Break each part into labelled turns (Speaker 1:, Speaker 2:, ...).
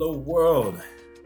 Speaker 1: Hello, world.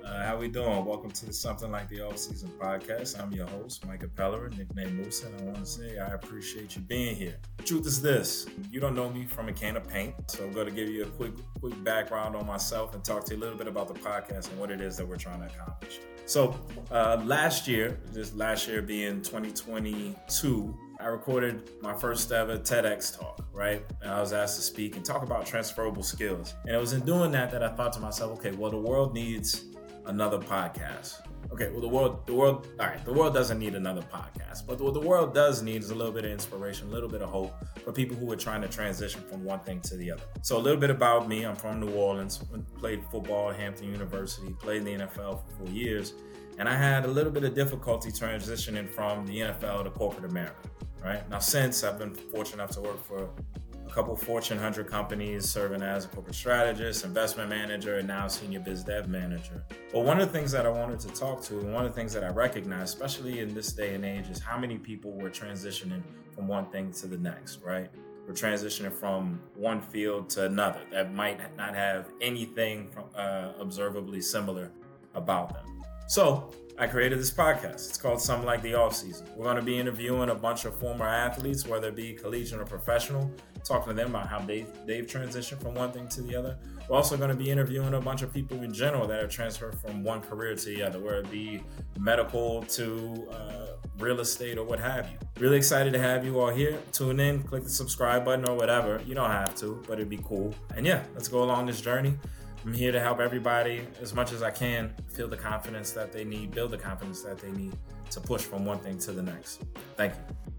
Speaker 1: Uh, how we doing? Welcome to Something Like the Off Season podcast. I'm your host, Micah Pellerin, nickname Musa, and I want to say I appreciate you being here. The truth is this: you don't know me from a can of paint, so I'm going to give you a quick, quick background on myself and talk to you a little bit about the podcast and what it is that we're trying to accomplish. So, uh, last year, just last year being 2022, I recorded my first ever TEDx talk, right? And I was asked to speak and talk about transferable skills. And it was in doing that that I thought to myself, okay, well, the world needs another podcast. Okay, well, the world, the world, all right, the world doesn't need another podcast, but what the world does need is a little bit of inspiration, a little bit of hope for people who are trying to transition from one thing to the other. So, a little bit about me I'm from New Orleans, played football at Hampton University, played in the NFL for four years, and I had a little bit of difficulty transitioning from the NFL to corporate America right? Now, since I've been fortunate enough to work for couple Fortune 100 companies, serving as a corporate strategist, investment manager, and now senior biz dev manager. But one of the things that I wanted to talk to, and one of the things that I recognize, especially in this day and age, is how many people were transitioning from one thing to the next, right? We're transitioning from one field to another that might not have anything uh, observably similar about them. So I created this podcast. It's called Something Like the Off Season. We're going to be interviewing a bunch of former athletes, whether it be collegiate or professional, talking to them about how they've, they've transitioned from one thing to the other. We're also going to be interviewing a bunch of people in general that have transferred from one career to the other, whether it be medical to uh, real estate or what have you. Really excited to have you all here. Tune in, click the subscribe button or whatever. You don't have to, but it'd be cool. And yeah, let's go along this journey. I'm here to help everybody as much as I can feel the confidence that they need, build the confidence that they need to push from one thing to the next. Thank you.